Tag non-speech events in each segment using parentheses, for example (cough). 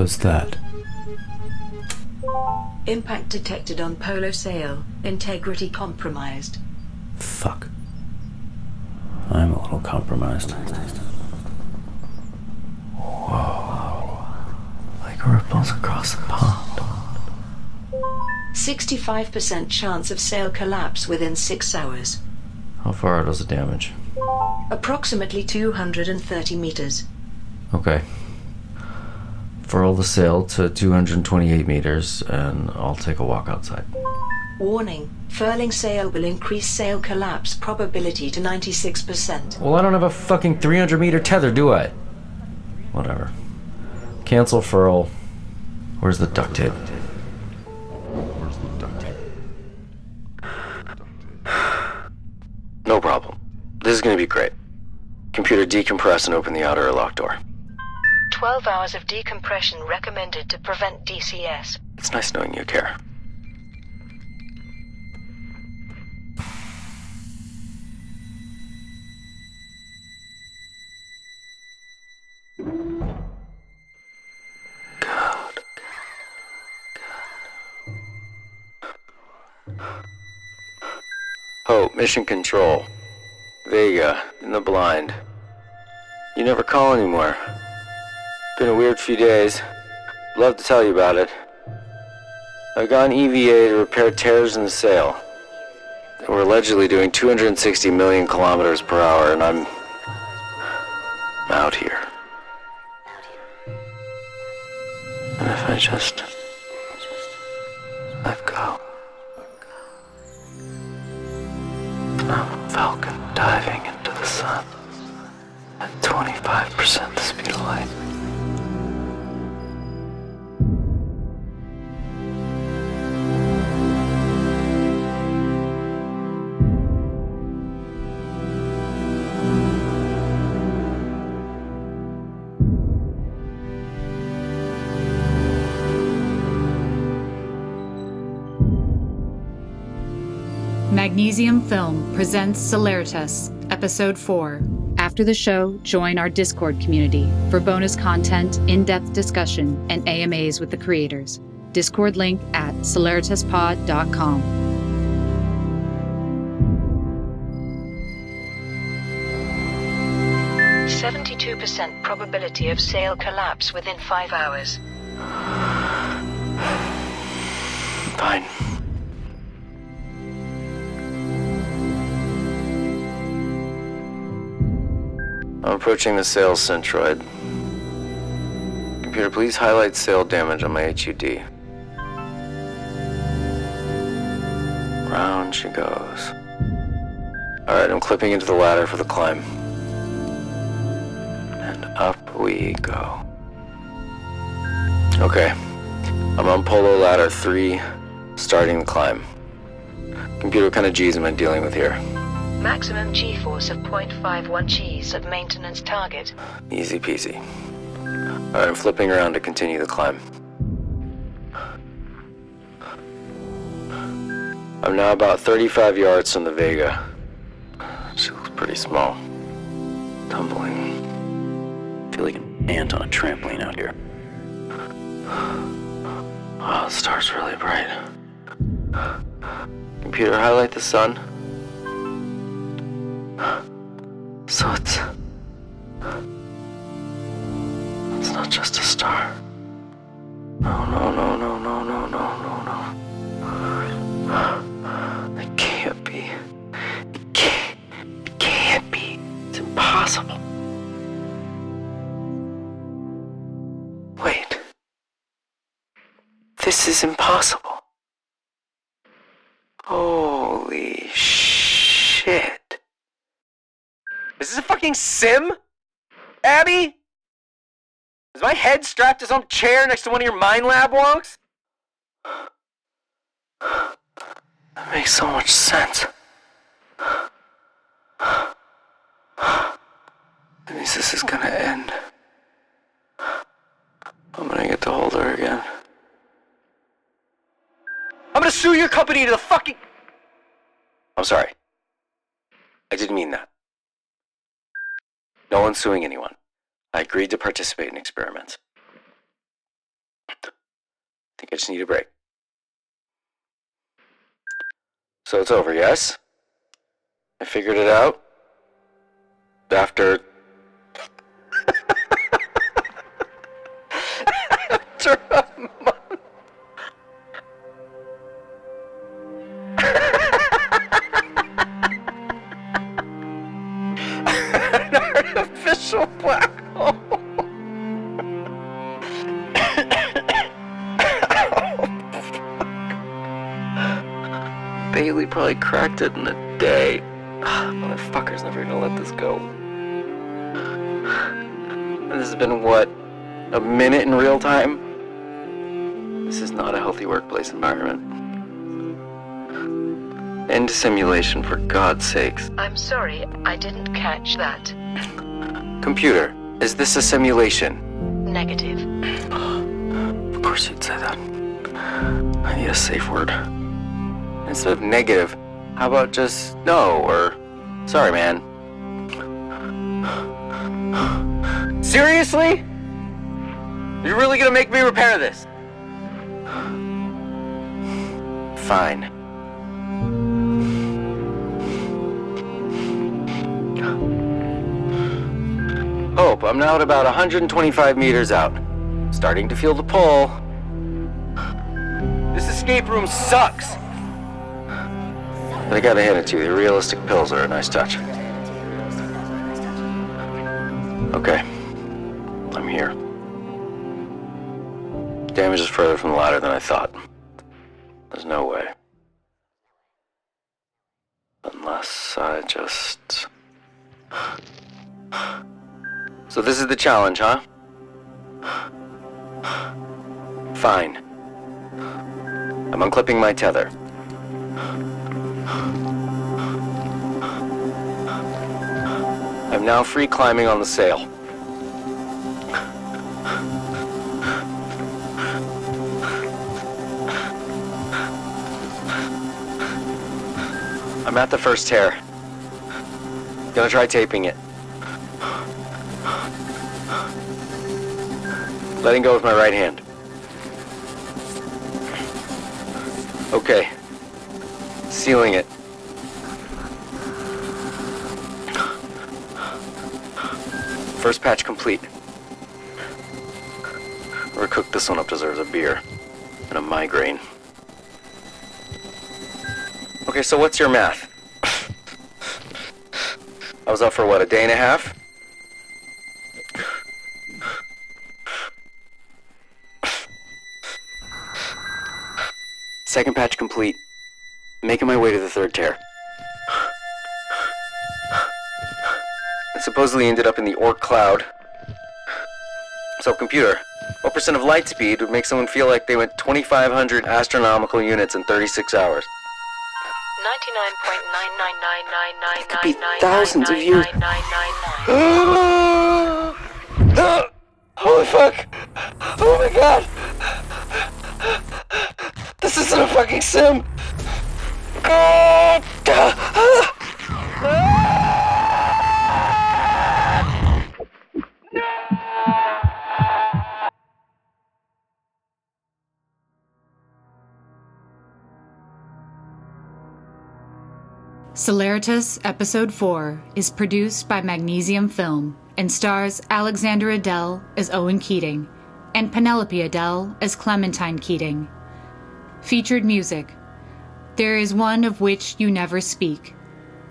was that? Impact detected on Polo sail. Integrity compromised. Fuck. I'm a little compromised. Whoa. Like ripples across the pond. 65% chance of sail collapse within six hours. How far does it damage? Approximately 230 meters. Okay. Furl the sail to 228 meters, and I'll take a walk outside. Warning. Furling sail will increase sail collapse probability to 96%. Well, I don't have a fucking 300 meter tether, do I? Whatever. Cancel furl. Where's the duct tape? Where's the duct tape? (sighs) No problem. This is gonna be great. Computer decompress and open the outer lock door. 12 hours of decompression recommended to prevent DCS. It's nice knowing you care. Hope, oh, Mission Control. Vega, in the blind. You never call anymore. Been a weird few days. Love to tell you about it. I've gone EVA to repair tears in the sail. We're allegedly doing 260 million kilometers per hour, and I'm out here. And if I just Magnesium Film presents Celeritas, Episode 4. After the show, join our Discord community for bonus content, in depth discussion, and AMAs with the creators. Discord link at celeritaspod.com. Seventy-two percent probability of sail collapse within five hours. Fine. I'm approaching the sail centroid. Computer, please highlight sail damage on my HUD. Round she goes. Alright, I'm clipping into the ladder for the climb. And up we go. Okay. I'm on polo ladder 3, starting the climb. Computer, what kind of G's am I dealing with here? Maximum G-force of 0.51 Gs of maintenance target. Easy peasy. Alright, I'm flipping around to continue the climb. I'm now about 35 yards from the Vega. She looks pretty small. Tumbling. feel like an ant on a trampoline out here. Wow, the star's really bright. Computer, highlight the sun. So it's. It's not just a star. No, no, no, no, no, no, no, no, no. It can't be. It can't. It can't be. It's impossible. Wait. This is impossible. Holy shit. Is this a fucking sim? Abby? Is my head strapped to some chair next to one of your mind lab wonks? That makes so much sense. That means this is gonna end. I'm gonna get to hold her again. I'm gonna sue your company to the fucking. I'm sorry. I didn't mean that. No one's suing anyone. I agreed to participate in experiments. I think I just need a break. So it's over, yes? I figured it out. After Bailey probably cracked it in a day. (sighs) Motherfucker's never gonna let this go. This has been what? A minute in real time? This is not a healthy workplace environment. End simulation, for God's sakes. I'm sorry, I didn't catch that. Computer, is this a simulation? Negative. (gasps) Of course you'd say that. I need a safe word. Instead of negative, how about just no or sorry, man? Seriously? You're really gonna make me repair this? Fine. Hope, I'm now at about 125 meters out. Starting to feel the pull. This escape room sucks! But I gotta hand it to you, the realistic pills are a nice touch. Okay. I'm here. Damage is further from the ladder than I thought. There's no way. Unless I just. So this is the challenge, huh? Fine. I'm unclipping my tether. I'm now free climbing on the sail. I'm at the first tear. Gonna try taping it. Letting go with my right hand. Okay. Sealing it. First patch complete. Whoever cooked this one up deserves a beer. And a migraine. Okay, so what's your math? I was up for what, a day and a half? Second patch complete. Making my way to the third tear. It supposedly ended up in the Oort Cloud. So, computer, what percent of light speed would make someone feel like they went 2,500 astronomical units in 36 hours? It could be thousands of years. Holy fuck! Oh my god! This isn't a fucking sim! Celeritas Episode 4 is produced by Magnesium Film and stars Alexander Adele as Owen Keating and Penelope Adele as Clementine Keating. Featured music There is One of Which You Never Speak,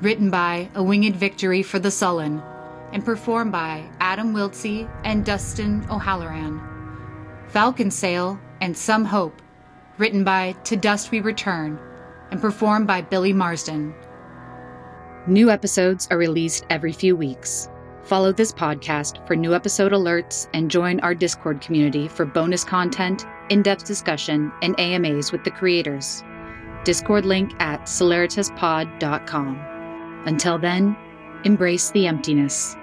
written by A Winged Victory for the Sullen, and performed by Adam Wiltzie and Dustin O'Halloran. Falcon Sail and Some Hope, written by To Dust We Return, and performed by Billy Marsden. New episodes are released every few weeks. Follow this podcast for new episode alerts and join our Discord community for bonus content, in depth discussion, and AMAs with the creators. Discord link at celeritaspod.com. Until then, embrace the emptiness.